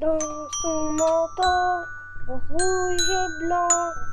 dans son manteau rouge et blanc.